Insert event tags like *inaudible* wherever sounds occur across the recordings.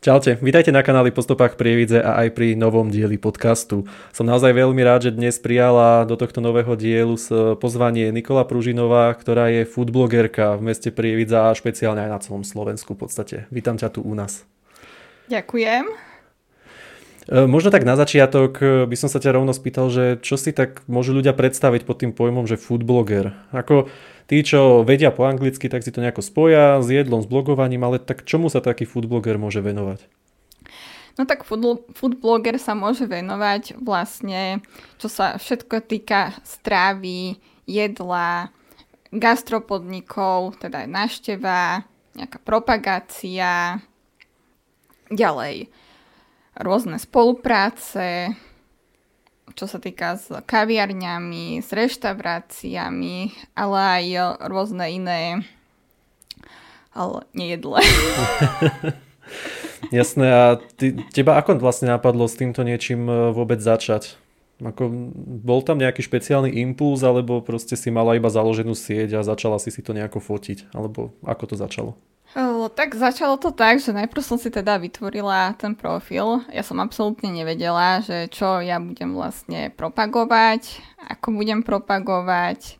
Čaute, vítajte na kanáli Postupách Prievidze a aj pri novom dieli podcastu. Som naozaj veľmi rád, že dnes prijala do tohto nového dielu pozvanie Nikola Pružinová, ktorá je foodblogerka v meste Prievidza a špeciálne aj na celom Slovensku v podstate. Vítam ťa tu u nás. Ďakujem. E, možno tak na začiatok e, by som sa ťa rovno spýtal, že čo si tak môžu ľudia predstaviť pod tým pojmom, že foodbloger? Ako tí, čo vedia po anglicky, tak si to nejako spoja s jedlom, s blogovaním, ale tak čomu sa taký foodbloger môže venovať? No tak food, food blogger sa môže venovať vlastne, čo sa všetko týka strávy, jedla, gastropodnikov, teda nášteva, nejaká propagácia, ďalej rôzne spolupráce, čo sa týka s kaviarňami, s reštauráciami, ale aj rôzne iné ale nejedle. *laughs* Jasné, a ty, teba ako vlastne napadlo s týmto niečím e, vôbec začať? Ako, bol tam nejaký špeciálny impuls, alebo proste si mala iba založenú sieť a začala si si to nejako fotiť? Alebo ako to začalo? Tak začalo to tak, že najprv som si teda vytvorila ten profil. Ja som absolútne nevedela, že čo ja budem vlastne propagovať, ako budem propagovať.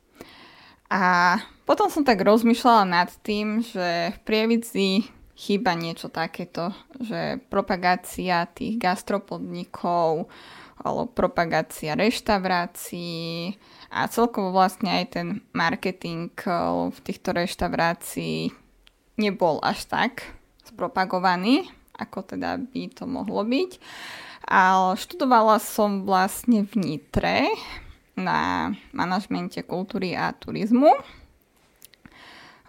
A potom som tak rozmýšľala nad tým, že v Prievidzi chýba niečo takéto, že propagácia tých gastropodnikov, alebo propagácia reštaurácií a celkovo vlastne aj ten marketing v týchto reštaurácií nebol až tak spropagovaný, ako teda by to mohlo byť. Ale študovala som vlastne v Nitre na manažmente kultúry a turizmu.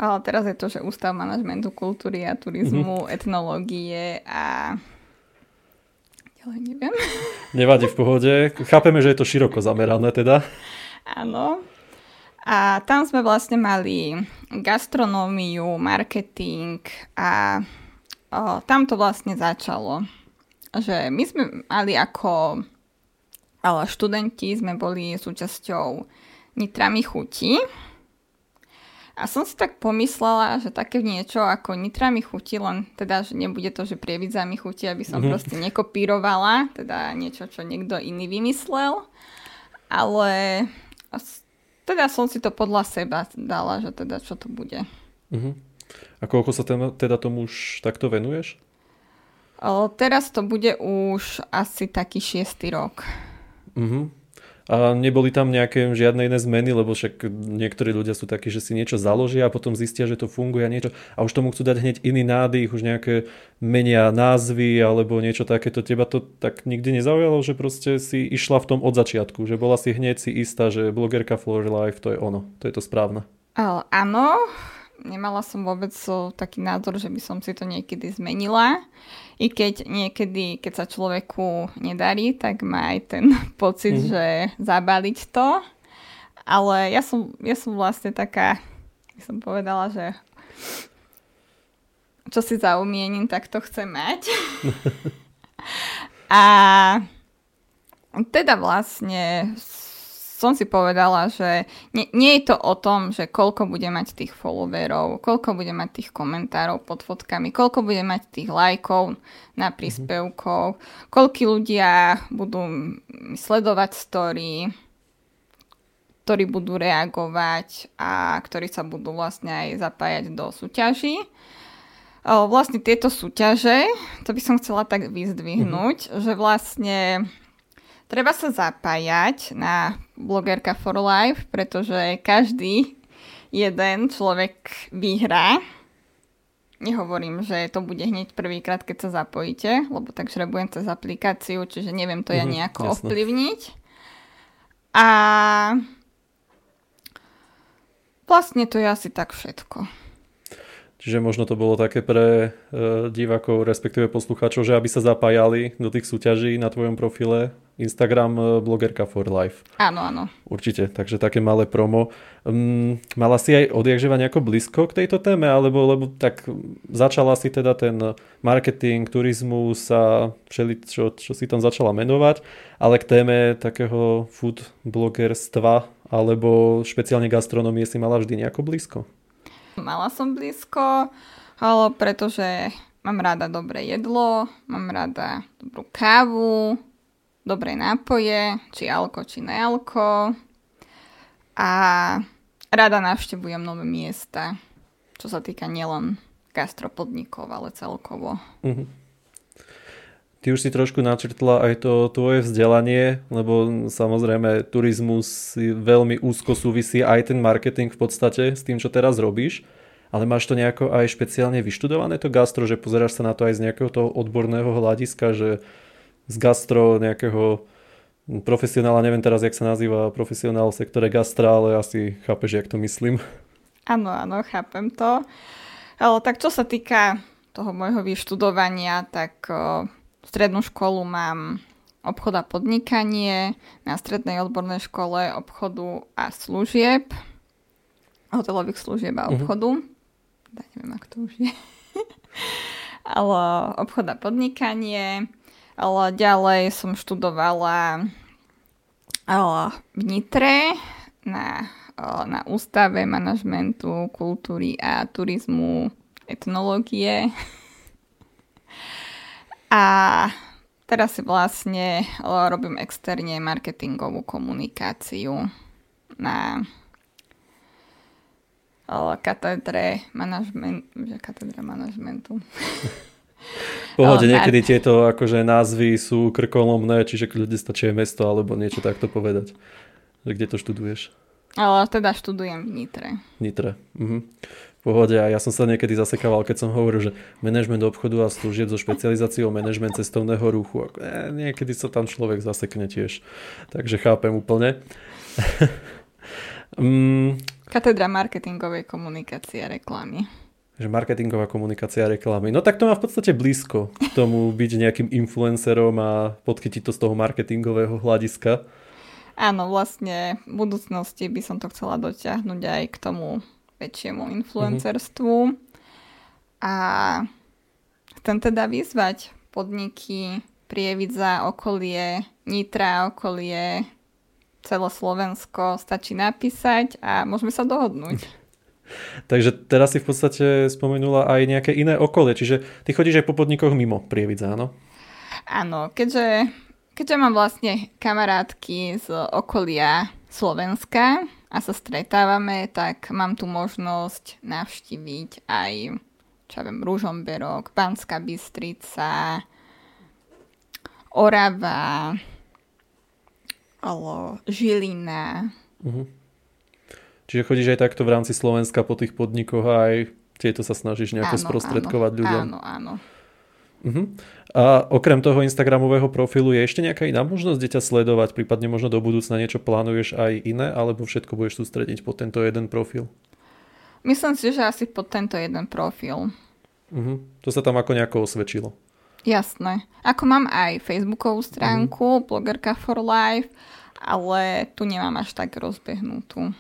Ale teraz je to, že Ústav manažmentu kultúry a turizmu, mm-hmm. etnológie a ďalej neviem. Nevadí v pohode. Chápeme, že je to široko zamerané teda. Áno. A tam sme vlastne mali gastronómiu, marketing a o, tam to vlastne začalo. Že my sme mali ako ale študenti sme boli súčasťou Nitrami chutí. A som si tak pomyslela, že také niečo ako Nitrami chutí, len teda, že nebude to, že prievidzami chutí, aby som mm-hmm. proste nekopírovala, teda niečo, čo niekto iný vymyslel. Ale teda som si to podľa seba dala, že teda čo to bude. Uh-huh. A koľko sa ten, teda tomu už takto venuješ? O, teraz to bude už asi taký šiestý rok. Uh-huh. A neboli tam nejaké žiadne iné zmeny, lebo však niektorí ľudia sú takí, že si niečo založia a potom zistia, že to funguje a niečo a už tomu chcú dať hneď iný nádych, už nejaké menia názvy alebo niečo takéto. Teba to tak nikdy nezaujalo, že proste si išla v tom od začiatku, že bola si hneď si istá, že blogerka for life to je ono, to je to správne. Uh, áno, nemala som vôbec taký názor, že by som si to niekedy zmenila. I keď niekedy, keď sa človeku nedarí, tak má aj ten *laughs* pocit, mm. že zabaliť to. Ale ja som, ja som vlastne taká, by som povedala, že čo si zaumiením, tak to chcem mať. *laughs* A teda vlastne som si povedala, že nie, nie je to o tom, že koľko bude mať tých followerov, koľko bude mať tých komentárov pod fotkami, koľko bude mať tých lajkov na mhm. príspevkov, mm-hmm. koľko ľudia budú sledovať story, ktorí budú reagovať a ktorí sa budú vlastne aj zapájať do súťaží. Vlastne tieto súťaže, to by som chcela tak vyzdvihnúť, mm-hmm. že vlastne Treba sa zapájať na Blogerka for Life, pretože každý jeden človek vyhrá. Nehovorím, že to bude hneď prvýkrát, keď sa zapojíte, lebo tak žrebujem cez aplikáciu, čiže neviem to ja mhm, nejako mm, ovplyvniť. A vlastne to je asi tak všetko. Čiže možno to bolo také pre uh, divákov, respektíve poslucháčov, že aby sa zapájali do tých súťaží na tvojom profile Instagram uh, blogerka for life. Áno, áno. Určite, takže také malé promo. Um, mala si aj odjakživa nejako blízko k tejto téme, alebo lebo tak začala si teda ten marketing, turizmus a všeli, čo, čo si tam začala menovať, ale k téme takého food blogerstva alebo špeciálne gastronomie si mala vždy nejako blízko? Mala som blízko, ale pretože mám rada dobré jedlo, mám rada dobrú kávu, dobré nápoje, či alko, či nealko. A rada navštevujem nové miesta, čo sa týka nielen gastropodnikov, ale celkovo. Uh-huh. Ty už si trošku načrtla aj to tvoje vzdelanie, lebo samozrejme turizmus veľmi úzko súvisí aj ten marketing v podstate s tým, čo teraz robíš. Ale máš to nejako aj špeciálne vyštudované to gastro, že pozeráš sa na to aj z nejakého toho odborného hľadiska, že z gastro nejakého profesionála, neviem teraz, jak sa nazýva profesionál v sektore gastra, ale asi chápeš, jak to myslím. Áno, áno, chápem to. Ale tak čo sa týka toho môjho vyštudovania, tak Strednú školu mám obchod a podnikanie, na strednej odbornej škole obchodu a služieb, hotelových služieb a mhm. obchodu. Uh-huh. Da, neviem, ako to už je. *laughs* ale obchod a podnikanie. Ale ďalej som študovala ale v Nitre na, na ústave manažmentu, kultúry a turizmu, etnológie. *laughs* A teraz si vlastne robím externe marketingovú komunikáciu na katedre, manažment, katedre manažmentu. Pohode, *laughs* niekedy tieto akože názvy sú krkolomné, čiže ľudia stačí mesto alebo niečo takto povedať. Že kde to študuješ? Ale teda študujem v Nitre. Nitre. Mhm pohode a ja som sa niekedy zasekával, keď som hovoril, že manažment obchodu a služieb so špecializáciou manažment cestovného ruchu. E, niekedy sa tam človek zasekne tiež. Takže chápem úplne. *laughs* mm. Katedra marketingovej komunikácie a reklamy. Že marketingová komunikácia a reklamy. No tak to má v podstate blízko k tomu byť nejakým influencerom a podchytiť to z toho marketingového hľadiska. Áno, vlastne v budúcnosti by som to chcela dotiahnuť aj k tomu väčšiemu influencerstvu. Mm-hmm. A chcem teda vyzvať podniky Prievidza, okolie, Nitra, okolie, celé Slovensko, stačí napísať a môžeme sa dohodnúť. *laughs* Takže teraz si v podstate spomenula aj nejaké iné okolie, čiže ty chodíš aj po podnikoch mimo Prievidza, áno? Áno, keďže, keďže mám vlastne kamarátky z okolia Slovenska, a sa stretávame, tak mám tu možnosť navštíviť aj čo ja viem, Ružomberok, Banská Bystrica, Orava, alo, Žilina. Uh-huh. Čiže chodíš aj takto v rámci Slovenska po tých podnikoch a aj tieto sa snažíš nejako áno, sprostredkovať áno, ľuďom. Áno, áno. Uh-huh. A okrem toho Instagramového profilu je ešte nejaká iná možnosť, kde ťa sledovať, prípadne možno do budúcna niečo plánuješ aj iné, alebo všetko budeš sústrediť pod tento jeden profil? Myslím si, že asi pod tento jeden profil. Uh-huh. To sa tam ako nejako osvedčilo. Jasné. Ako mám aj Facebookovú stránku, uh-huh. blogerka for life, ale tu nemám až tak rozbehnutú.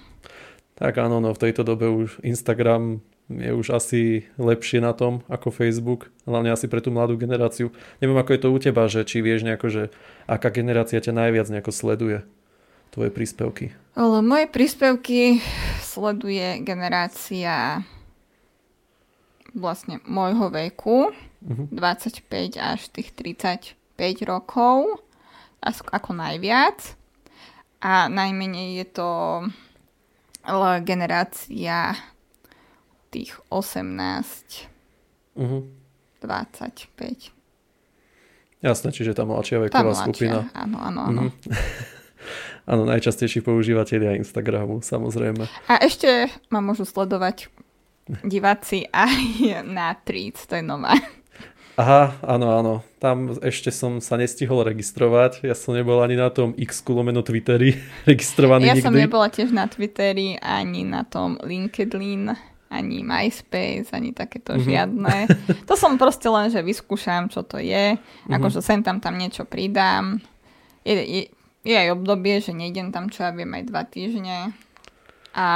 Tak áno, no v tejto dobe už Instagram je už asi lepšie na tom ako Facebook, hlavne asi pre tú mladú generáciu. Neviem, ako je to u teba, že či vieš nejako, že aká generácia ťa najviac nejako sleduje tvoje príspevky? Ale moje príspevky sleduje generácia vlastne môjho veku, uh-huh. Mhm. 25 až tých 35 rokov, ako najviac. A najmenej je to generácia tých 18, uh-huh. 25. Jasné, čiže tá mladšia veková tá skupina. Áno, áno, áno. Uh-huh. *laughs* áno, najčastejší používateľia Instagramu, samozrejme. A ešte ma môžu sledovať diváci aj *laughs* na Tweets, to je nová. Aha, áno, áno. Tam ešte som sa nestihol registrovať. Ja som nebol ani na tom X lomeno Twitteri *laughs* registrovaný ja nikdy. Som nebola tiež na Twitteri ani na tom LinkedIn ani MySpace, ani takéto Mhm. žiadne. *laughs* To som proste len, že vyskúšam, čo to je. Mhm. Akože sem tam tam niečo pridám. Je, je, je aj obdobie, že nejdem tam, čo ja viem, aj dva týždne. A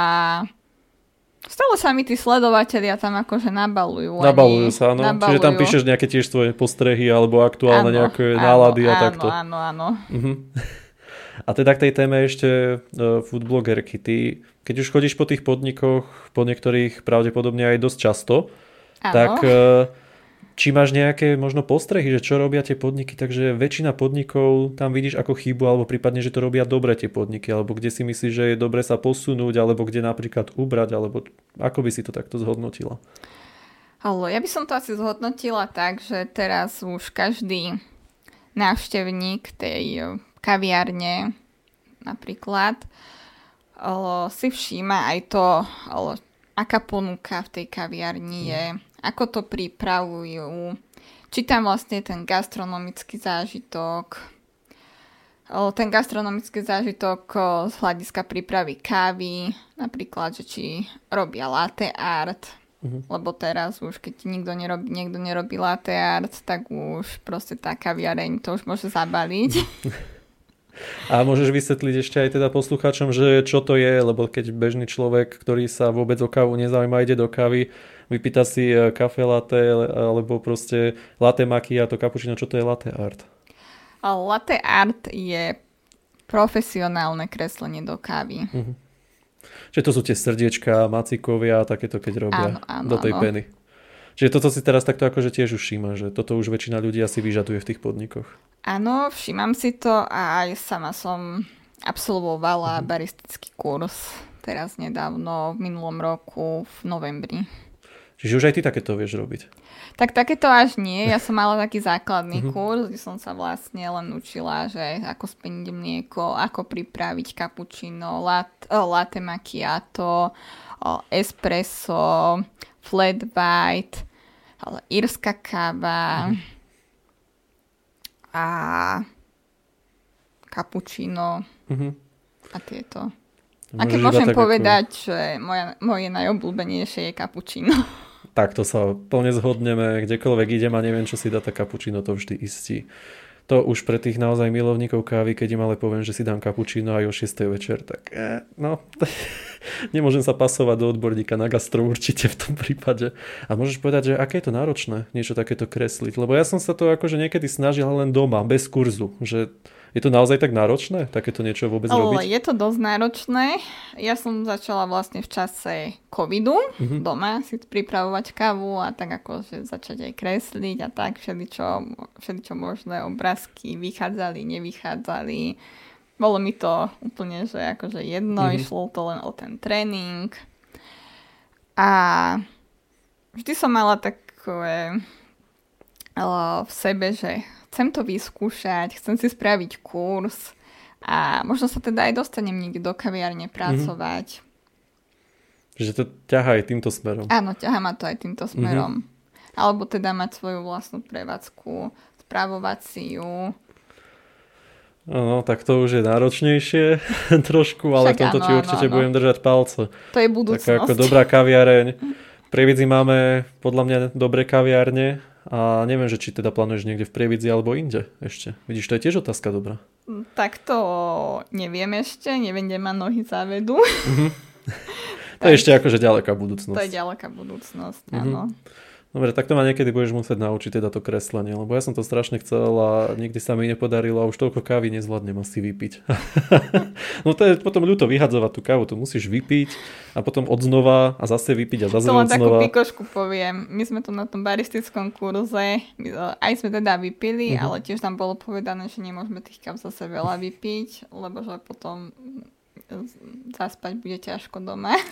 stále sa mi tí sledovatelia tam akože nabalujú. Nabalujú sa, áno. Čiže tam nabalujú. píšeš nejaké tiež svoje postrehy alebo aktuálne Áno, nejaké áno, nálady a áno, takto. Áno, áno. Mhm. *laughs* A teda k tej téme ešte uh, foodblogerky. Ty, keď už chodíš po tých podnikoch, po niektorých pravdepodobne aj dosť často, áno. tak uh, či máš nejaké možno postrehy, že čo robia tie podniky, takže väčšina podnikov tam vidíš ako chybu, alebo prípadne, že to robia dobre tie podniky, alebo kde si myslíš, že je dobre sa posunúť, alebo kde napríklad ubrať, alebo ako by si to takto zhodnotila? Halo, ja by som to asi zhodnotila tak, že teraz už každý návštevník tej eh, kaviarne napríklad halo, si všíma aj to, aká ponuka v tej kaviarni je, ako to pripravujú, či tam vlastne ten gastronomický zážitok, ten gastronomický zážitok z hľadiska prípravy kávy, napríklad, že či robia latte art, lebo teraz už, keď nikto nerobí, niekto nerobí latte art, tak už proste tá kaviareň to už môže zabaliť. *laughs* A môžeš vysvetliť ešte aj teda poslucháčom, že čo to je, lebo keď bežný človek, ktorý sa vôbec o kávu nezaujíma, ide do kávy, vypýta si e, kafe latte, alebo proste latte macchiato, cappuccino, čo to je latte art? Latte art je profesionálne kreslenie do kávy. Čiže to sú tie srdiečka, macikovia a takéto, keď robia Áno, áno, do tej áno. peny. Čiže toto si teraz takto akože tiež už všíma, že toto už väčšina ľudí asi vyžaduje v tých podnikoch. Áno, všímam si to a aj sama som absolvovala baristický kurz teraz nedávno, v minulom roku, v novembri. Čiže už aj ty takéto vieš robiť. Tak takéto až nie. Ja som mala taký základný kurz, kde som sa vlastne len učila, že ako speniť mlieko, ako pripraviť cappuccino, lat, oh, latte macchiato, oh, espresso, flat white, ale írska káva a cappuccino Mhm. a tieto. Môžeš A keď môžem tak ako- povedať, že moja, moje najobľúbenejšie je cappuccino. Takto sa plne zhodneme, kdekoľvek idem a neviem, čo si dá, tak kapučino to vždy istí. To už pre tých naozaj milovníkov kávy, keď im ale poviem, že si dám kapučino aj o 6. večer, tak eh, no, *laughs* nemôžem sa pasovať do odborníka na gastro určite v tom prípade. A môžeš povedať, že aké je to náročné niečo takéto kresliť, lebo ja som sa to akože niekedy snažil len doma, bez kurzu, že je to naozaj tak náročné, takéto niečo vôbec Ale robiť? je to dosť náročné. Ja som začala vlastne v čase covidu Mhm. doma si pripravovať kávu a tak akože začať aj kresliť a tak všeličo, všeličo možné obrázky vychádzali, nevychádzali. Bolo mi to úplne, že akože jedno, Mhm. išlo to len o ten tréning. A vždy som mala takové eh, v sebe, že chcem to vyskúšať, chcem si spraviť kurz a možno sa teda aj dostanem niekde do kaviárne pracovať. Že to ťahá aj týmto smerom. Áno, ťaha ma to aj týmto smerom. Mhm. Alebo teda mať svoju vlastnú prevádzku, spravovaciu. No, tak to už je náročnejšie *laughs* trošku, ale Však tomto áno, ti určite áno. budem držať palce. To je Taká budúcnosť. ako dobrá kaviareň. *laughs* Prievidzi máme podľa mňa dobré kaviárne a neviem, že či teda plánuješ niekde v Prievidzi alebo inde ešte. Vidíš, to je tiež otázka dobrá. Tak to neviem ešte, neviem, kde ma nohy zavedú. *laughs* To je ešte akože ďaleká budúcnosť. To je ďaleká budúcnosť, Mhm. áno. Dobre, tak to ma niekedy budeš musieť naučiť teda to kreslenie, lebo ja som to strašne chcel a nikdy sa mi nepodarilo a už toľko kávy nezvládnem asi vypiť. *laughs* no to je potom ľúto vyhadzovať tú kávu, to musíš vypiť a potom odznova a zase vypiť a zase To len takú odznova. pikošku poviem. My sme tu na tom baristickom kurze, aj sme teda vypili, Mhm. ale tiež tam bolo povedané, že nemôžeme tých káv zase veľa *laughs* vypiť, lebo že potom zaspať bude ťažko doma. *laughs*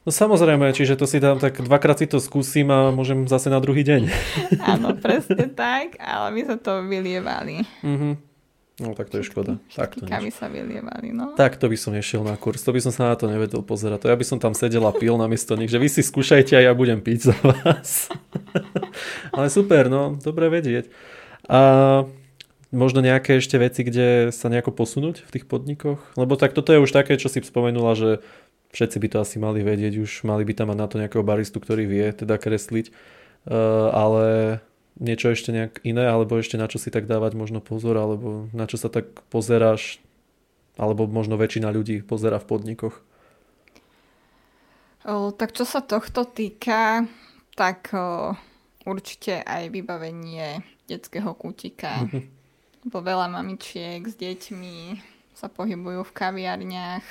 No samozrejme, čiže to si dám tak dvakrát si to skúsim a môžem zase na druhý deň. *laughs* Áno, presne tak, ale my sa to vylievali. Mhm. No tak to je škoda. Tak to kávy sa vylievali, no. Tak to by som nešiel na kurz, to by som sa na to nevedel pozerať. To ja by som tam sedel a pil namiesto nich, že vy si skúšajte a ja budem piť za vás. *laughs* Ale super, no, dobre vedieť. A možno nejaké ešte veci, kde sa nejako posunúť v tých podnikoch? Lebo tak toto je už také, čo si spomenula, že všetci by to asi mali vedieť, už mali by tam mať na to nejakého baristu, ktorý vie teda kresliť, uh, ale niečo ešte nejak iné, alebo ešte na čo si tak dávať možno pozor, alebo na čo sa tak pozeráš, alebo možno väčšina ľudí pozera v podnikoch. O, tak čo sa tohto týka, tak o, určite aj vybavenie detského kútika. Lebo veľa mamičiek s deťmi sa pohybujú v kaviarniach,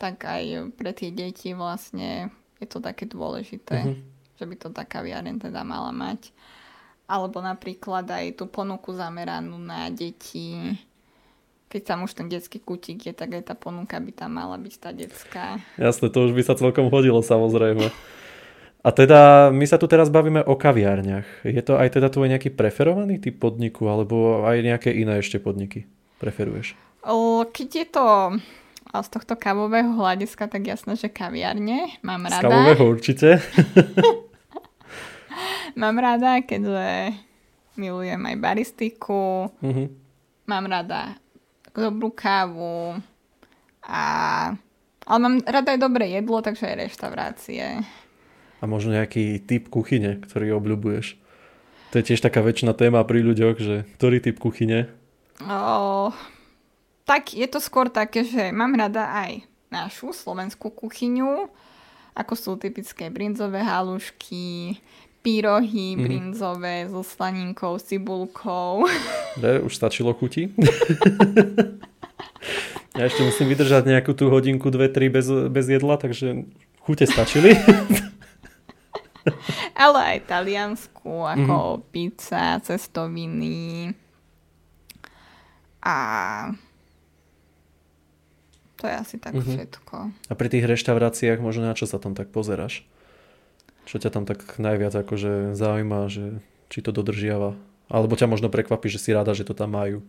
tak aj pre tie deti vlastne je to také dôležité, uh-huh. že by to tá kaviareň teda mala mať. Alebo napríklad aj tú ponuku zameranú na deti, keď tam už ten detský kutík je, tak aj tá ponuka by tam mala byť tá detská. Jasné, to už by sa celkom hodilo samozrejme. A teda my sa tu teraz bavíme o kaviárniach. Je to aj teda tvoj nejaký preferovaný typ podniku, alebo aj nejaké iné ešte podniky preferuješ? Keď je to z tohto kávového hľadiska, tak jasné, že kaviárne mám rada. Z kávového určite. *laughs* mám rada, keďže milujem aj baristiku. Uh-huh. Mám rada dobrú kávu a... Ale mám rada aj dobré jedlo, takže aj reštaurácie. A možno nejaký typ kuchyne, ktorý obľúbuješ. To je tiež taká väčšina téma pri ľuďoch, že ktorý typ kuchyne? O, tak je to skôr také, že mám rada aj našu slovenskú kuchyňu, ako sú typické brinzové halušky, pyrohy mm-hmm. brinzové so slaninkou, cibulkou. Ne, už stačilo chuti. *laughs* ja ešte musím vydržať nejakú tú hodinku, dve, tri bez, bez jedla, takže chute stačili. *laughs* Ale aj taliansku, ako mm-hmm. pizza, cestoviny a to je asi tak mm-hmm. všetko. A pri tých reštauráciách možno na čo sa tam tak pozeráš? Čo ťa tam tak najviac akože zaujíma, že či to dodržiava? Alebo ťa možno prekvapí, že si rada, že to tam majú?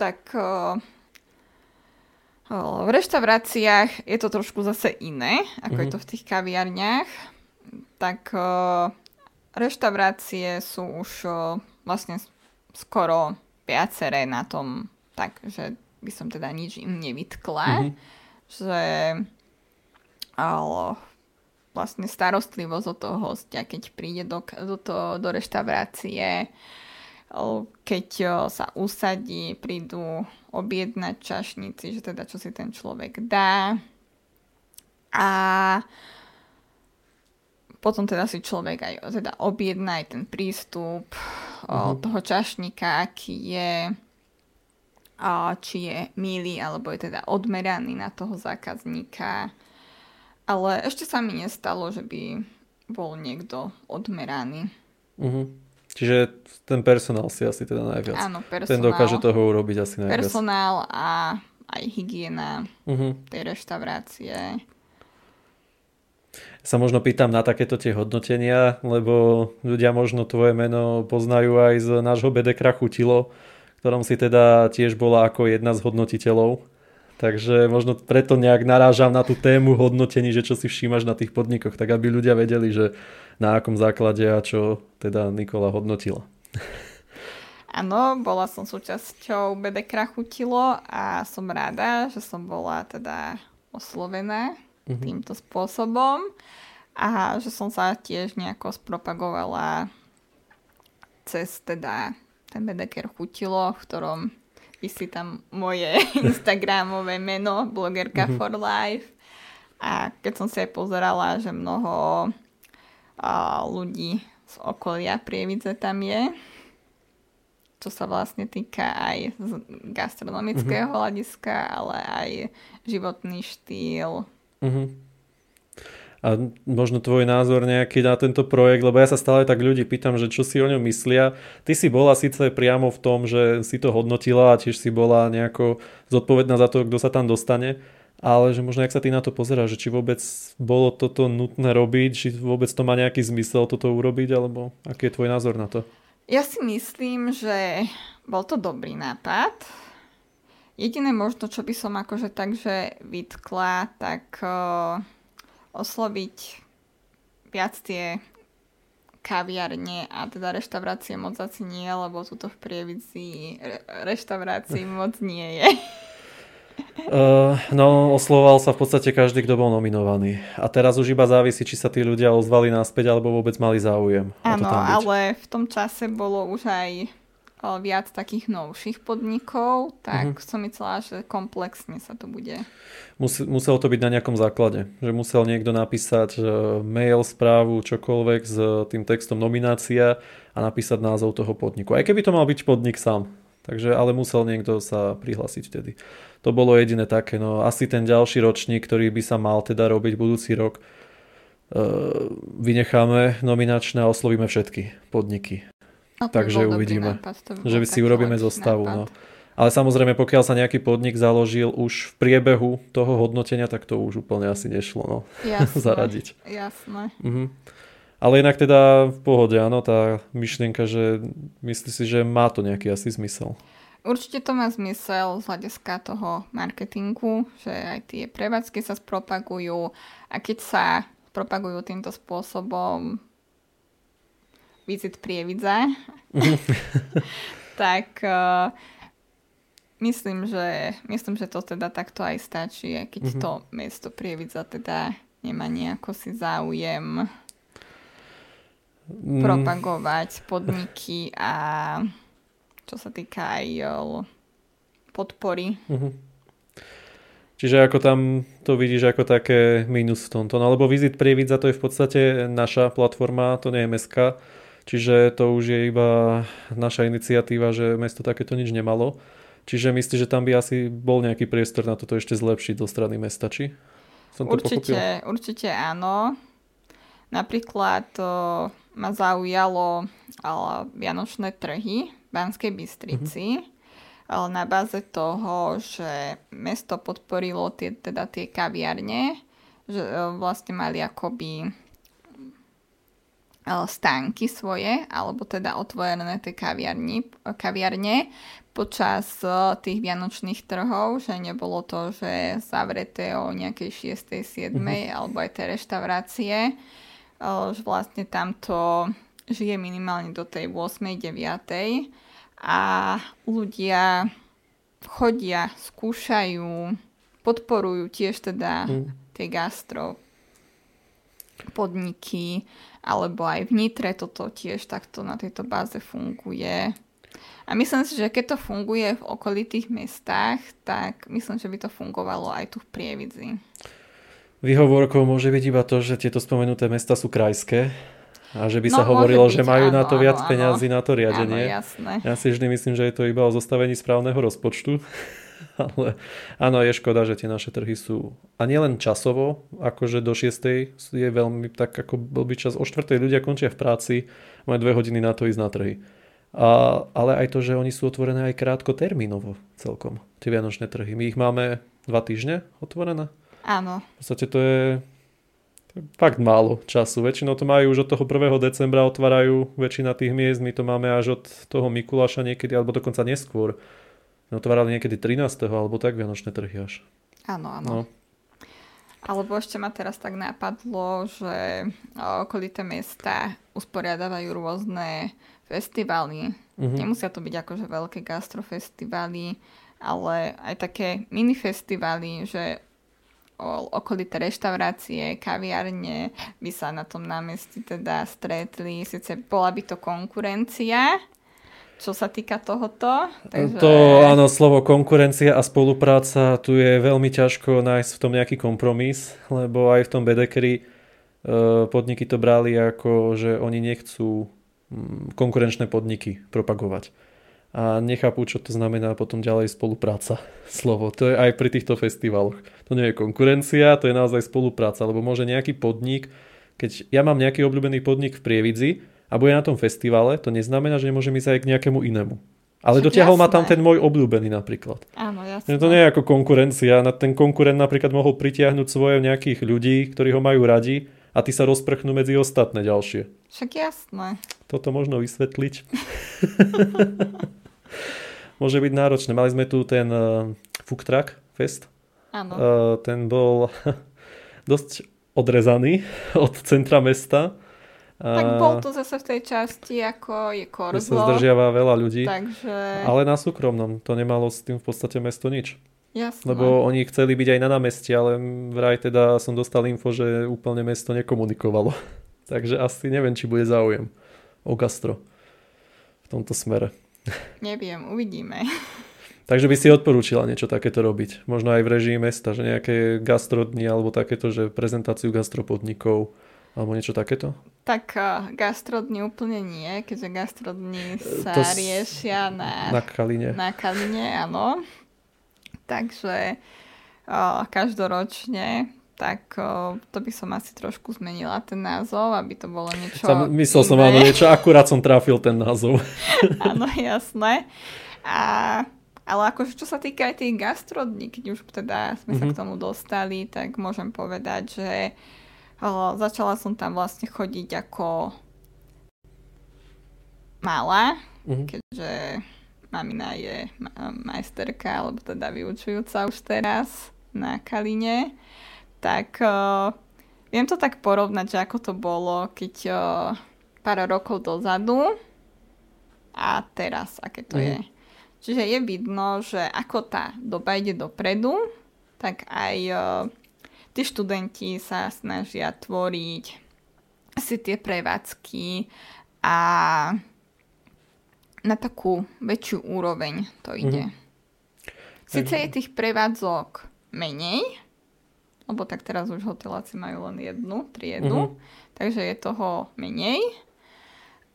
Tak o, o, v reštauráciách je to trošku zase iné, ako mm-hmm. je to v tých kaviarniach. Tak o, reštaurácie sú už vlastne skoro viaceré na tom tak, že by som teda nič im nevytkla, mm-hmm. že ale vlastne starostlivosť od toho hostia, keď príde do, do, to, do reštaurácie, keď sa usadí, prídu objednať čašníci, že teda čo si ten človek dá. A potom teda si človek aj teda objedná aj ten prístup mm-hmm. toho čašníka, aký je, či je milý, alebo je teda odmeraný na toho zákazníka ale ešte sa mi nestalo, že by bol niekto odmeraný. Uh-huh. Čiže ten personál si asi teda najviac. Áno, personál. Ten dokáže toho urobiť asi najviac. Personál a aj hygiena uh-huh. tej reštaurácie. Sa možno pýtam na takéto tie hodnotenia, lebo ľudia možno tvoje meno poznajú aj z nášho BD Chutilo, ktorom si teda tiež bola ako jedna z hodnotiteľov. Takže možno preto nejak narážam na tú tému hodnotení, že čo si všímaš na tých podnikoch, tak aby ľudia vedeli, že na akom základe a čo teda Nikola hodnotila. *laughs* Áno, bola som súčasťou BD Krachutilo a som rada, že som bola teda oslovená uh-huh. týmto spôsobom a že som sa tiež nejako spropagovala cez teda ten BDK chutilo, v ktorom si tam moje *laughs* Instagramové meno, blogerka mm-hmm. for life. A keď som si aj pozerala, že mnoho a, ľudí z okolia Prievidze tam je, čo sa vlastne týka aj z gastronomického mm-hmm. hľadiska, ale aj životný štýl. Mm-hmm a možno tvoj názor nejaký na tento projekt, lebo ja sa stále tak ľudí pýtam, že čo si o ňom myslia. Ty si bola síce priamo v tom, že si to hodnotila a tiež si bola nejako zodpovedná za to, kto sa tam dostane, ale že možno jak sa ty na to pozeráš, že či vôbec bolo toto nutné robiť, či vôbec to má nejaký zmysel toto urobiť, alebo aký je tvoj názor na to? Ja si myslím, že bol to dobrý nápad. Jediné možno, čo by som akože takže vytkla, tak uh osloviť viac tie kaviarne a teda reštaurácie moc asi nie, lebo tuto v Prievidzi re- reštaurácií *laughs* moc nie je. Uh, *laughs* no, oslovoval sa v podstate každý, kto bol nominovaný. A teraz už iba závisí, či sa tí ľudia ozvali naspäť, alebo vôbec mali záujem. Áno, ale v tom čase bolo už aj viac takých novších podnikov, tak uh-huh. som myslela, že komplexne sa to bude. Musel, muselo to byť na nejakom základe, že musel niekto napísať mail, správu, čokoľvek s tým textom nominácia a napísať názov toho podniku. Aj keby to mal byť podnik sám. Takže, ale musel niekto sa prihlásiť vtedy. To bolo jediné také. No, asi ten ďalší ročník, ktorý by sa mal teda robiť budúci rok, vynecháme nominačné a oslovíme všetky podniky. Takže uvidíme, nápad, že si urobíme zostavu. No. Ale samozrejme, pokiaľ sa nejaký podnik založil už v priebehu toho hodnotenia, tak to už úplne asi nešlo no, *laughs* jasné, zaradiť. Jasné. Mhm. Ale inak teda v pohode, áno, tá myšlienka, že myslí si, že má to nejaký asi zmysel. Určite to má zmysel z hľadiska toho marketingu, že aj tie prevádzky sa spropagujú a keď sa propagujú týmto spôsobom vizit prievidza, *laughs* tak uh, myslím, že, myslím, že to teda takto aj stačí, keď mm-hmm. to mesto prievidza teda nemá nejako si záujem mm. propagovať podniky a čo sa týka aj podpory. Uh-huh. Čiže ako tam to vidíš ako také minus v tomto. No lebo Visit Prievidza to je v podstate naša platforma, to nie je MSK. Čiže to už je iba naša iniciatíva, že mesto takéto nič nemalo. Čiže myslíš, že tam by asi bol nejaký priestor na toto ešte zlepšiť do strany mesta, či? Som to určite, pochopil? určite áno. Napríklad to ma zaujalo ale Vianočné trhy v Banskej Bystrici. Mm-hmm. Ale na báze toho, že mesto podporilo tie, teda tie kaviarne, že e, vlastne mali akoby stánky svoje, alebo teda otvorené tie kaviarni, kaviarne počas tých vianočných trhov, že nebolo to, že zavreté o nejakej 6. 7. Mm-hmm. alebo aj tie reštaurácie, že vlastne tamto žije minimálne do tej 8. 9. a ľudia chodia, skúšajú, podporujú tiež teda mm. tie gastro podniky, alebo aj v Nitre toto tiež takto na tejto báze funguje. A myslím si, že keď to funguje v okolitých mestách, tak myslím, že by to fungovalo aj tu v Prievidzi. Výhovorkou môže byť iba to, že tieto spomenuté mesta sú krajské a že by no, sa hovorilo, byť, že majú áno, na to viac áno, peňazí áno. na to riadenie. Áno, jasné. Ja si vždy myslím, že je to iba o zostavení správneho rozpočtu. Ale áno, je škoda, že tie naše trhy sú a nielen časovo, akože do 6. je veľmi tak ako blbý čas. O 4. ľudia končia v práci, majú dve hodiny na to ísť na trhy. A, ale aj to, že oni sú otvorené aj krátko termínovo celkom, tie vianočné trhy. My ich máme dva týždne otvorené. Áno. V podstate to je, to je fakt málo času. Väčšinou to majú už od toho 1. decembra otvárajú väčšina tých miest. My to máme až od toho Mikuláša niekedy, alebo dokonca neskôr. Otvárali niekedy 13. alebo tak Vianočné trhy až. Áno, áno. No. Alebo ešte ma teraz tak napadlo, že okolité mesta usporiadavajú rôzne festivaly. Uh-huh. Nemusia to byť akože veľké gastrofestivaly, ale aj také mini festivaly, že okolité reštaurácie, kaviarne by sa na tom námestí teda stretli. Sice bola by to konkurencia, čo sa týka tohoto. Takže... To áno, slovo konkurencia a spolupráca, tu je veľmi ťažko nájsť v tom nejaký kompromis, lebo aj v tom Bedekeri uh, podniky to brali ako, že oni nechcú mm, konkurenčné podniky propagovať a nechápu, čo to znamená potom ďalej spolupráca. *laughs* Slovo. To je aj pri týchto festivaloch. To nie je konkurencia, to je naozaj spolupráca, lebo môže nejaký podnik, keď ja mám nejaký obľúbený podnik v Prievidzi a bude na tom festivale, to neznamená, že nemôžem ísť aj k nejakému inému. Ale Však dotiahol jasné. ma tam ten môj obľúbený napríklad. Áno, jasné. To nie je ako konkurencia. Ten konkurent napríklad mohol pritiahnuť svoje nejakých ľudí, ktorí ho majú radi a ty sa rozprchnú medzi ostatné ďalšie. Však jasné. Toto možno vysvetliť. *laughs* môže byť náročné. Mali sme tu ten uh, Fook Truck Fest. Áno. Uh, ten bol *laughs* dosť odrezaný od centra mesta. Tak bol to zase v tej časti, ako je Korzo. sa zdržiava veľa ľudí. Takže... Ale na súkromnom. To nemalo s tým v podstate mesto nič. Jasné. Lebo oni chceli byť aj na námestí, ale vraj teda som dostal info, že úplne mesto nekomunikovalo. *laughs* Takže asi neviem, či bude záujem o gastro v tomto smere. Neviem, uvidíme. *laughs* Takže by si odporúčila niečo takéto robiť. Možno aj v režii mesta, že nejaké gastrodni alebo takéto, že prezentáciu gastropodnikov alebo niečo takéto? Tak uh, gastrodni úplne nie, keďže gastrodni sa To riešia na, Na Kaline. na Kaline, áno. Takže uh, každoročne, tak uh, to by som asi trošku zmenila ten názov, aby to bolo niečo Sam, myslel som iné. áno niečo, akurát som trafil ten názov. *laughs* Áno, jasné. A, ale akože čo sa týka aj tých gastrodní, keď už teda sme sa Mhm. k tomu dostali, tak môžem povedať, že o, začala som tam vlastne chodiť ako malá, Mhm. keďže mamina je ma- majsterka, alebo teda vyučujúca už teraz na Kaline. Tak o, viem to tak porovnať, že ako to bolo, keď o, pár rokov dozadu a teraz, aké to Mhm. je. Čiže je vidno, že ako tá doba ide dopredu, tak aj o, tí študenti sa snažia tvoriť si tie prevádzky a na takú väčšiu úroveň to ide. Sice je tých prevádzok menej, lebo tak teraz už hoteláci majú len jednu triedu, Mhm. takže je toho menej,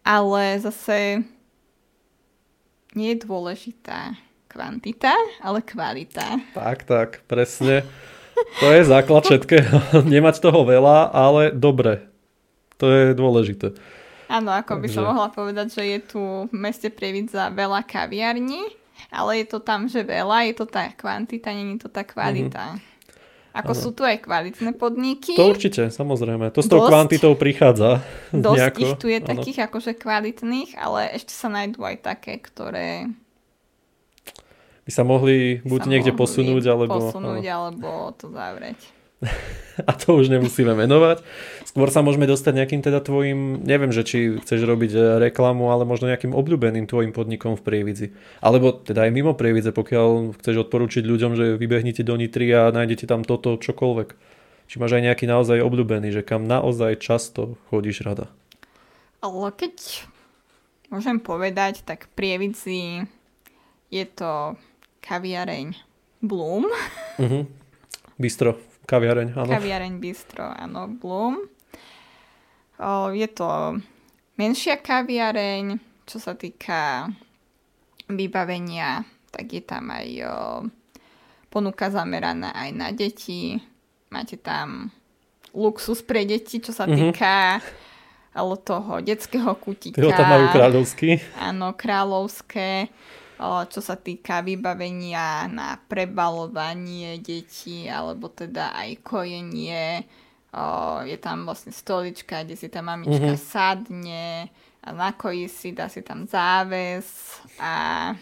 ale zase nie je dôležitá kvantita, ale kvalita. Tak, tak, presne. *laughs* To je základ všetkého. *laughs* Nemať toho veľa, ale dobre. To je dôležité. Áno, ako by som Takže- mohla povedať, že je tu v meste Prievidza veľa kaviarní, ale je to tam, že veľa, je to tá kvantita, není to tá kvalita. Ako Áno. sú tu aj kvalitné podniky, To určite, samozrejme. To s tou kvantitou prichádza. dosť nejako. ich tu je Áno. takých akože kvalitných, ale ešte sa nájdú aj také, ktoré By sa mohli buď sa niekde mohli posunúť, alebo... posunúť, alebo to zavrieť. *laughs* A to už nemusíme menovať. Skôr sa môžeme dostať nejakým teda tvojim, neviem, že či chceš robiť e, reklamu, ale možno nejakým obľúbeným tvojim podnikom v Prievidzi. Alebo teda aj mimo Prievidze, pokiaľ chceš odporúčiť ľuďom, že vybehnite do Nitry a nájdete tam toto čokoľvek. Či máš aj nejaký naozaj obľúbený, že kam naozaj často chodíš rada. Ale keď môžem povedať, tak Prievidzi je to kaviareň Bloom. Mhm. Bistro, kaviareň, áno. Kaviareň Bistro, áno, Bloom. O, je to menšia kaviareň, čo sa týka vybavenia, tak je tam aj o, ponuka zameraná aj na deti. Máte tam luxus pre deti, čo sa Mhm. týka ale toho detského kutíka. Ty ho tam majú kráľovský. Áno, kráľovské, čo sa týka vybavenia na prebalovanie detí, alebo teda aj kojenie. Je tam vlastne stolička, kde si tá mamička Mhm. sadne a nakojí si, dá si tam záves a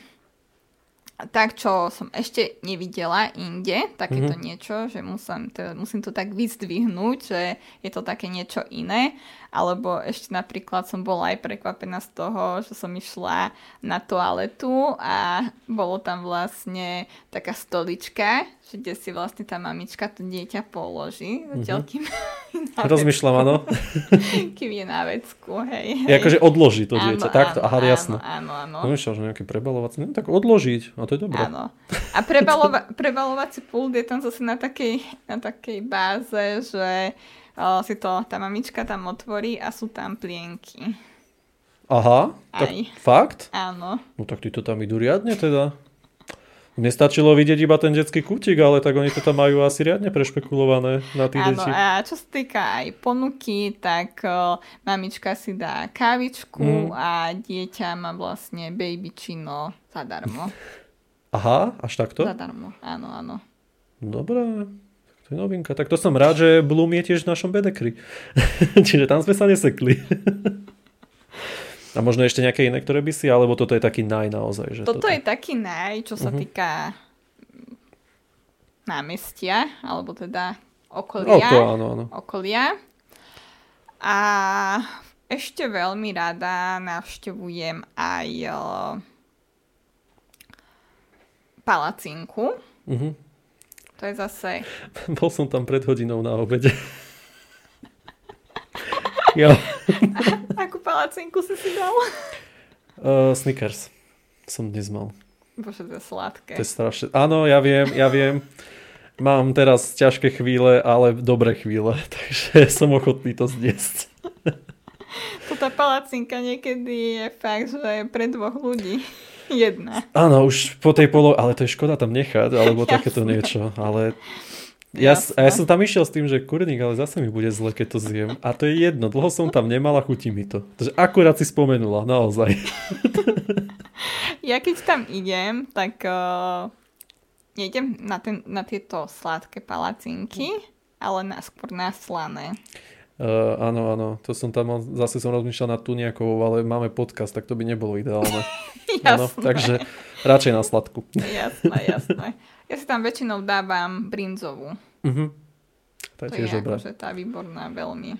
tak, čo som ešte nevidela inde, takéto Mhm. niečo, že musím to, musím to tak vyzdvihnúť, že je to také niečo iné, alebo ešte napríklad som bola aj prekvapená z toho, že som išla na toaletu a bolo tam vlastne taká stolička, že kde si vlastne tá mamička to dieťa položí, zatiaľ kým, na Rozmýšľam, áno. *laughs* kým je na vecku, hej. Je akože odloží to Áno, dieťa. Takto, aha, áno, jasné. Áno, áno. Rozmýšľal, že nejaký prebalovací. No, tak odložiť. A to je dobré. Áno. A prebalova- *laughs* prebalovací pult je tam zase na takej, na takej báze, že si to tá mamička tam otvorí a sú tam plienky. Aha, tak Aj. fakt? Áno. No tak ty to tam idú riadne teda. Nestačilo vidieť iba ten detský kútik, ale tak oni to tam majú asi riadne prešpekulované na tí Áno, deti. a čo sa týka aj ponuky, tak o, mamička si dá kávičku Mm. a dieťa má vlastne baby čino zadarmo. Aha, až takto? Zadarmo, áno, áno. Dobre, tak to je novinka. Tak to som rád, že Bloom je tiež v našom bedekri. *laughs* Čiže tam sme sa nesekli. A možno ešte nejaké iné, ktoré by si, alebo toto je taký naj naozaj. Že Toto je taký naj, čo sa Mhm. týka námestia, alebo teda okolia. to áno, áno. okolia. A ešte veľmi rada navštevujem aj o, palacinku. Mhm. To je zase... *laughs* Bol som tam pred hodinou na obede. *laughs* jo. Akú palacinku si si dal? Uh, *laughs* Snickers som dnes mal. Bože, to je sladké. To je strašne... Áno, ja viem, ja viem. Mám teraz ťažké chvíle, ale dobré chvíle, takže som ochotný to zniesť. Toto palacinka niekedy je fakt, že je pre dvoch ľudí. *laughs* Jedna. Áno, už po tej polo... Ale to je škoda tam nechať, alebo *laughs* Jasné. takéto niečo. Ale ja, Jasné. a ja som tam išiel s tým, že kurník, ale zase mi bude zle, keď to zjem. A to je jedno, dlho som tam nemal a chutí mi to. Takže akurát si spomenula, naozaj. *laughs* Ja keď tam idem, tak uh, nejdem na, ten, na tieto sladké palacinky, ale na, skôr na slané. Uh, áno, áno, to som tam mal, zase som rozmýšľal nad Tuniakovou, ale máme podcast, tak to by nebolo ideálne. *laughs* Áno, takže radšej na sladku. Jasné, *laughs* jasné. Ja si tam väčšinou dávam brinzovú. Uh-huh. To je To tiež je dobré. akože tá výborná veľmi.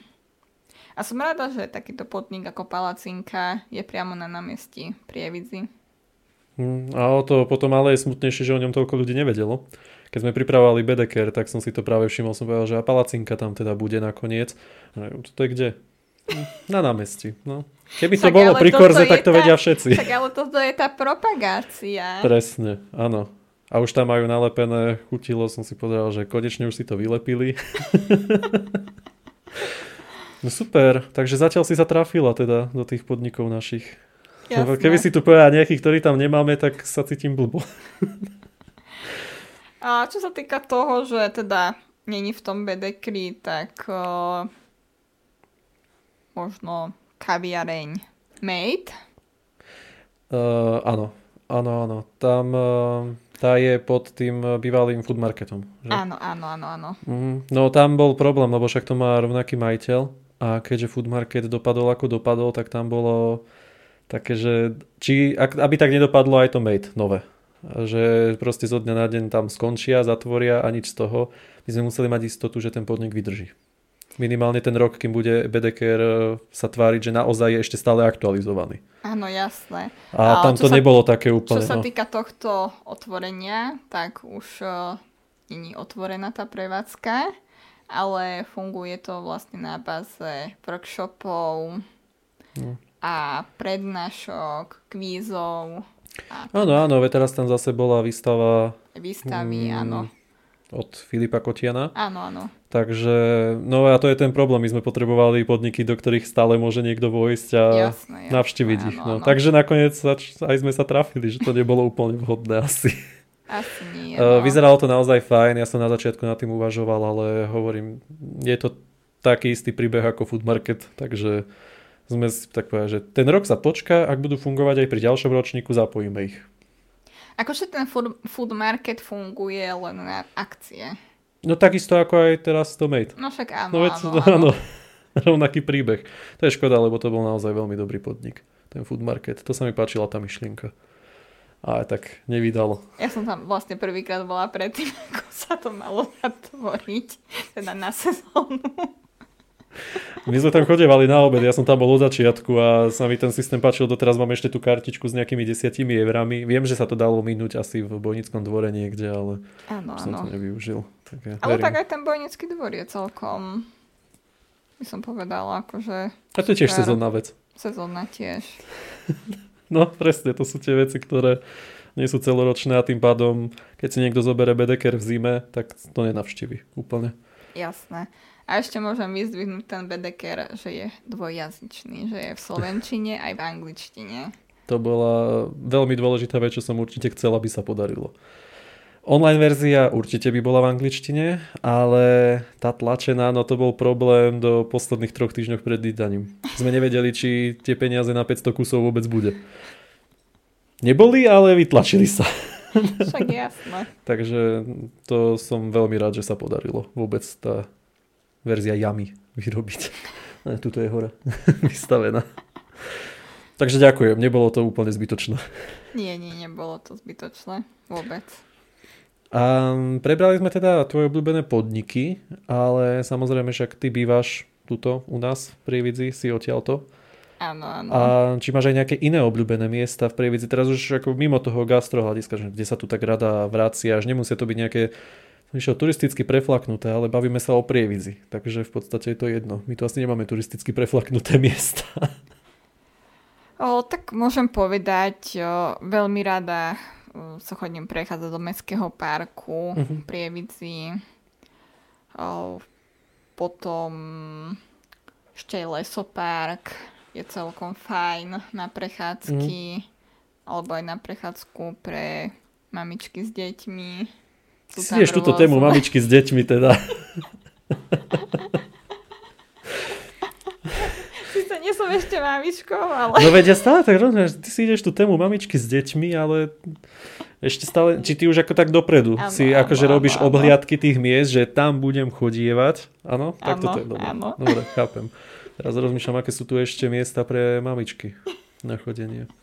A som rada, že takýto podnik ako Palacinka je priamo na námestí Prievidzi. Hm, a o to potom ale je smutnejšie, že o ňom toľko ľudí nevedelo. Keď sme pripravovali Bedeker, tak som si to práve všimol, som povedal, že a palacinka tam teda bude nakoniec. A To je kde? Hm, Na námestí. No. Keby to Však bolo pri Korze, tak to tá- vedia všetci. Tak ale toto je tá propagácia. Presne, áno. A už tam majú nalepené, chutilo, som si povedal, že konečne už si to vylepili. *laughs* no super, takže zatiaľ si sa trafila teda do tých podnikov našich. Jasné. Keby si tu povedal nejakých, ktorí tam nemáme, tak sa cítim blbo. A čo sa týka toho, že teda není v tom bedekri, tak uh, možno kaviareň Made. Uh, áno, áno, áno. Tam uh, tá je pod tým bývalým food marketom. Že? Áno, áno, áno, áno. Mm, no tam bol problém, lebo však to má rovnaký majiteľ a keďže food market dopadol ako dopadol, tak tam bolo také, že či, aby tak nedopadlo aj to made nové. Že proste zo dňa na deň tam skončia, zatvoria a nič z toho. My sme museli mať istotu, že ten podnik vydrží. Minimálne ten rok, kým bude BDKR sa tváriť, že naozaj je ešte stále aktualizovaný. Áno, jasné. A Ale tam čo to sa- nebolo také Čo úplne. sa no. týka tohto otvorenia, tak už uh, není otvorená tá prevádzka, ale funguje to vlastne na báze workshopov No. A prednášok, kvízov a Áno, áno, veď teraz tam zase bola výstava výstavy, Mm. áno. od Filipa Kotiana. Áno, áno. Takže, no a to je ten problém. My sme potrebovali podniky, do ktorých stále môže niekto vojsť a Jasné, jasné, navštíviť ich. áno, No, áno. takže nakoniec aj sme sa trafili, že to nebolo úplne vhodné asi. Asi nie. *laughs* No. Vyzeralo to naozaj fajn, ja som na začiatku nad tým uvažoval, ale hovorím, je to taký istý príbeh ako food market, takže sme si tak povedali, že ten rok sa počká, ak budú fungovať aj pri ďalšom ročníku, zapojíme ich. Akože ten food, food market funguje len na akcie. No takisto ako aj teraz to Made. No však áno, No veď, áno, *laughs* áno, áno. *laughs* rovnaký príbeh. To je škoda, lebo to bol naozaj veľmi dobrý podnik, ten food market. To sa mi páčila tá myšlienka. A tak nevydalo. Ja som tam vlastne prvýkrát bola predtým, *laughs* ako sa to malo zatvoriť, teda na sezónu. My sme tam chodevali na obed, ja som tam bol od začiatku a sa mi ten systém páčil. Doteraz mám ešte tú kartičku s nejakými desiatimi eurami. Viem, že sa to dalo minúť asi v bojnickom dvore niekde, ale Áno, som to áno. nevyužil. Tak ja Ale verím. tak aj ten bojnický dvor je celkom, by som povedala, akože A to je tiež sezónna vec. sezónna tiež. *laughs* No presne, to sú tie veci, ktoré nie sú celoročné a tým pádom, keď si niekto zobere bedeker v zime, tak to nenavštívi úplne. Jasné. A ešte môžem vyzdvihnúť ten bedeker, že je dvojjazyčný, že je v slovenčine aj v angličtine. To bola veľmi dôležitá vec, čo som určite chcel, aby sa podarilo. Online verzia určite by bola v angličtine, ale tá tlačená, no to bol problém do posledných troch týždňov pred vydaním. Sme nevedeli, či tie peniaze na 500 kusov vôbec bude. Neboli, ale vytlačili sa. Však jasné. *laughs* Takže to som veľmi rád, že sa podarilo vôbec tá verzia Yami vyrobiť. *laughs* Ne, tuto je hora *laughs* vystavená. Takže ďakujem, nebolo to úplne zbytočné. Nie, nie, nebolo to zbytočné. Vôbec. A prebrali sme teda tvoje obľúbené podniky, ale samozrejme však ty bývaš tuto u nás v Prievidzi, si odtiaľto. Áno, áno. A či máš aj nejaké iné obľúbené miesta v Prievidzi, teraz už ako mimo toho gastrohľadiska, že kde sa tu tak rada vraciaš, nemusia to byť nejaké Vyšlo turisticky preflaknuté, ale bavíme sa o prievidzi, takže v podstate je to jedno. My tu asi nemáme turisticky preflaknuté *laughs* miesta. O, tak môžem povedať, o, veľmi rada o, sa chodím prechádzať do Mestského parku, uh-huh. Prievidzi. O, potom ešte aj Lesopark je celkom fajn na prechádzky. Uh-huh. Alebo aj na prechádzku pre mamičky s deťmi. Si túto tému mamičky s deťmi teda. nie som ešte mamičkou, ale... No veď ja stále tak rozumiem, že ty si ideš tú tému mamičky s deťmi, ale ešte stále, či ty už ako tak dopredu ano, si akože ano, robíš ano. obhliadky tých miest, že tam budem chodievať, áno? Tak toto je dobré. Dobre, chápem. Teraz rozmýšľam, aké sú tu ešte miesta pre mamičky na chodenie. *laughs*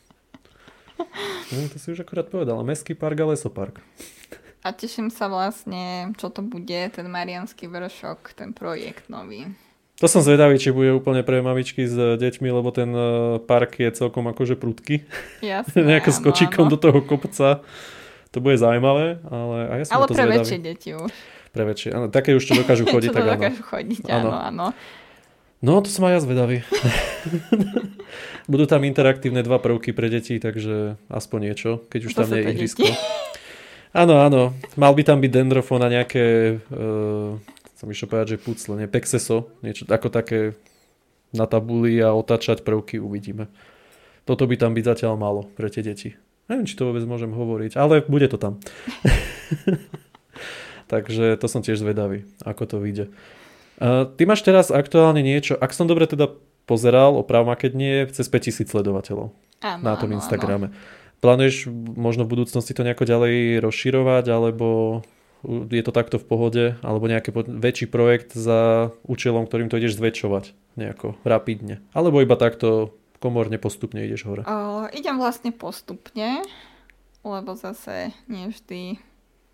No, to si už akorát povedal. Mestský park a lesopark. A teším sa vlastne, čo to bude, ten Marianský vršok, ten projekt nový. To som zvedavý, či bude úplne pre mamičky s deťmi, lebo ten e, park je celkom akože prudký. Jasné, *laughs* Nejako s kočikom do toho kopca. To bude zaujímavé, ale a ja som ale to pre zvedavý. väčšie deti už. Pre väčšie, áno, také už čo dokážu *laughs* chodiť, čo tak áno. dokážu chodiť, áno. áno. No, to som aj ja zvedavý. *laughs* Budú tam interaktívne dva prvky pre deti, takže aspoň niečo, keď už to tam nie je ihrisko. Áno, áno. Mal by tam byť dendrofón a nejaké uh, som išiel povedať, že pucle, nie, pexeso, niečo ako také na tabuli a otáčať prvky uvidíme. Toto by tam byť zatiaľ málo pre tie deti. Neviem, či to vôbec môžem hovoriť, ale bude to tam. *laughs* Takže to som tiež zvedavý, ako to vyjde. Uh, ty máš teraz aktuálne niečo, ak som dobre teda pozeral, oprav ma keď nie, cez 5000 sledovateľov áno, na tom áno, Instagrame. Áno. Plánuješ možno v budúcnosti to nejako ďalej rozširovať, alebo je to takto v pohode, alebo nejaký väčší projekt za účelom, ktorým to ideš zväčšovať nejako rapidne. Alebo iba takto komorne postupne ideš hore. O, idem vlastne postupne, lebo zase nie vždy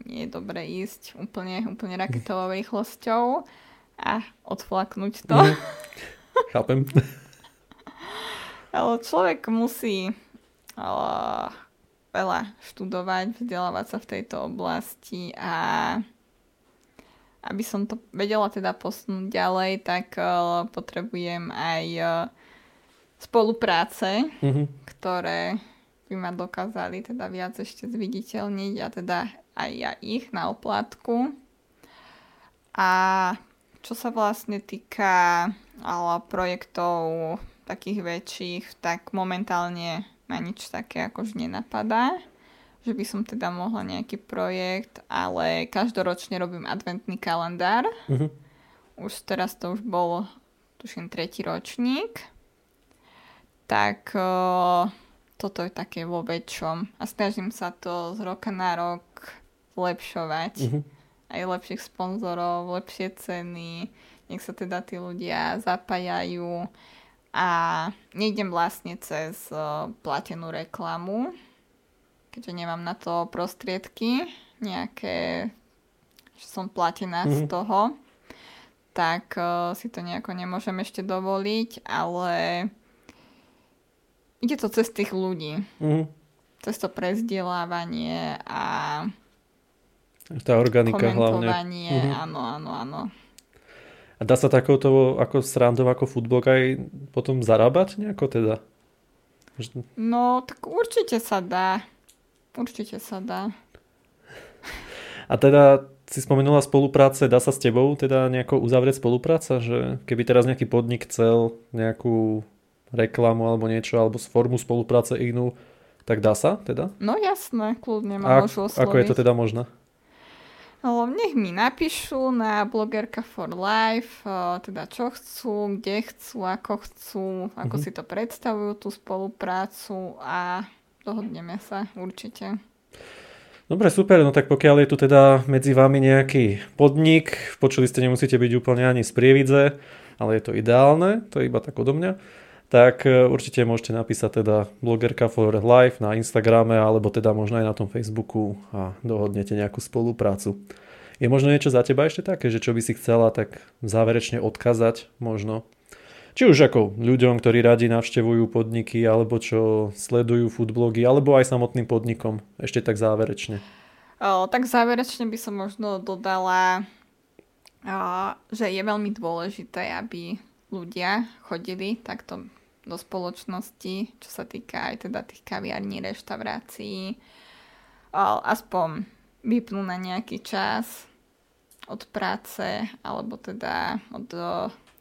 nie je dobre ísť úplne, úplne raketovou rýchlosťou a odflaknúť to. Mm. Chápem. *laughs* Ale človek musí veľa študovať, vzdelávať sa v tejto oblasti a aby som to vedela teda posunúť ďalej, tak uh, potrebujem aj uh, spolupráce, mm-hmm. ktoré by ma dokázali teda viac ešte zviditeľniť a teda aj ja ich na oplátku. A čo sa vlastne týka ale projektov takých väčších, tak momentálne ma nič také akož nenapadá, že by som teda mohla nejaký projekt, ale každoročne robím adventný kalendár. Uh-huh. Už teraz to už bol, tuším, tretí ročník. Tak o, toto je také vo väčšom. A snažím sa to z roka na rok zlepšovať. Uh-huh. Aj lepších sponzorov, lepšie ceny. Nech sa teda tí ľudia zapájajú a nejdem vlastne cez uh, platenú reklamu, keďže nemám na to prostriedky nejaké, že som platená mm-hmm. z mhm. toho, tak uh, si to nejako nemôžem ešte dovoliť, ale ide to cez tých ľudí. Mm-hmm. Cez to prezdielávanie a tá organika hlavne. Mm-hmm. Áno, áno, áno. A dá sa takouto ako srandov ako futbol aj potom zarábať nejako teda? No, tak určite sa dá. Určite sa dá. A teda si spomenula spolupráce, dá sa s tebou teda nejako uzavrieť spolupráca, že keby teraz nejaký podnik chcel nejakú reklamu alebo niečo, alebo formu spolupráce inú, tak dá sa teda? No jasné, kľudne ma môžu osloviť. Ako je to teda možné? No, nech mi napíšu na blogerka for life, teda čo chcú, kde chcú, ako chcú, ako mm-hmm. si to predstavujú, tú spoluprácu a dohodneme sa určite. Dobre, super, no tak pokiaľ je tu teda medzi vami nejaký podnik, počuli ste, nemusíte byť úplne ani z Prievidze, ale je to ideálne, to je iba tak odo mňa, tak e, určite môžete napísať teda blogerka for life na Instagrame alebo teda možno aj na tom Facebooku a dohodnete nejakú spoluprácu. Je možno niečo za teba ešte také, že čo by si chcela tak záverečne odkazať možno? Či už ako ľuďom, ktorí radi navštevujú podniky alebo čo sledujú foodblogy alebo aj samotným podnikom. Ešte tak záverečne. O, tak záverečne by som možno dodala, o, že je veľmi dôležité, aby ľudia chodili takto do spoločnosti, čo sa týka aj teda tých kaviarní, reštaurácií, aspoň vypnú na nejaký čas od práce alebo teda od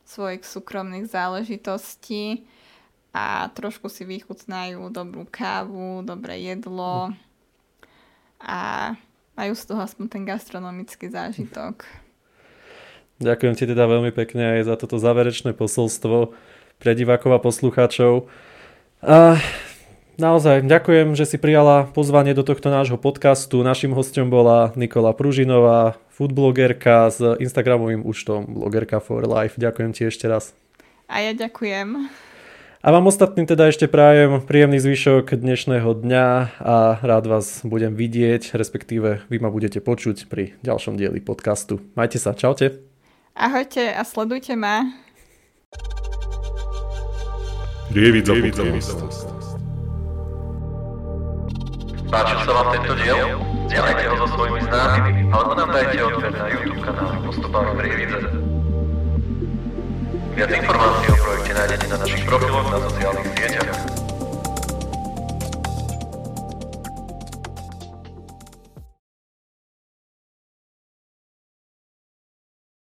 svojich súkromných záležitostí a trošku si vychutnajú dobrú kávu, dobré jedlo a majú z toho aspoň ten gastronomický zážitok. Ďakujem ti teda veľmi pekne aj za toto záverečné posolstvo pre divákov a poslucháčov. A naozaj ďakujem, že si prijala pozvanie do tohto nášho podcastu. Našim hostom bola Nikola Pružinová, foodblogerka s Instagramovým účtom Blogerka for Life. Ďakujem ti ešte raz. A ja ďakujem. A vám ostatným teda ešte prajem príjemný zvyšok dnešného dňa a rád vás budem vidieť, respektíve vy ma budete počuť pri ďalšom dieli podcastu. Majte sa, čaute. Ahojte a sledujte ma. Rievica podcast. Páčil sa vám tento diel? Zdieľajte ho so svojimi známymi alebo nám dajte odber na YouTube kanál Postupami Prievidze. Viac informácií o projekte nájdete na našich profiloch na sociálnych sieťach.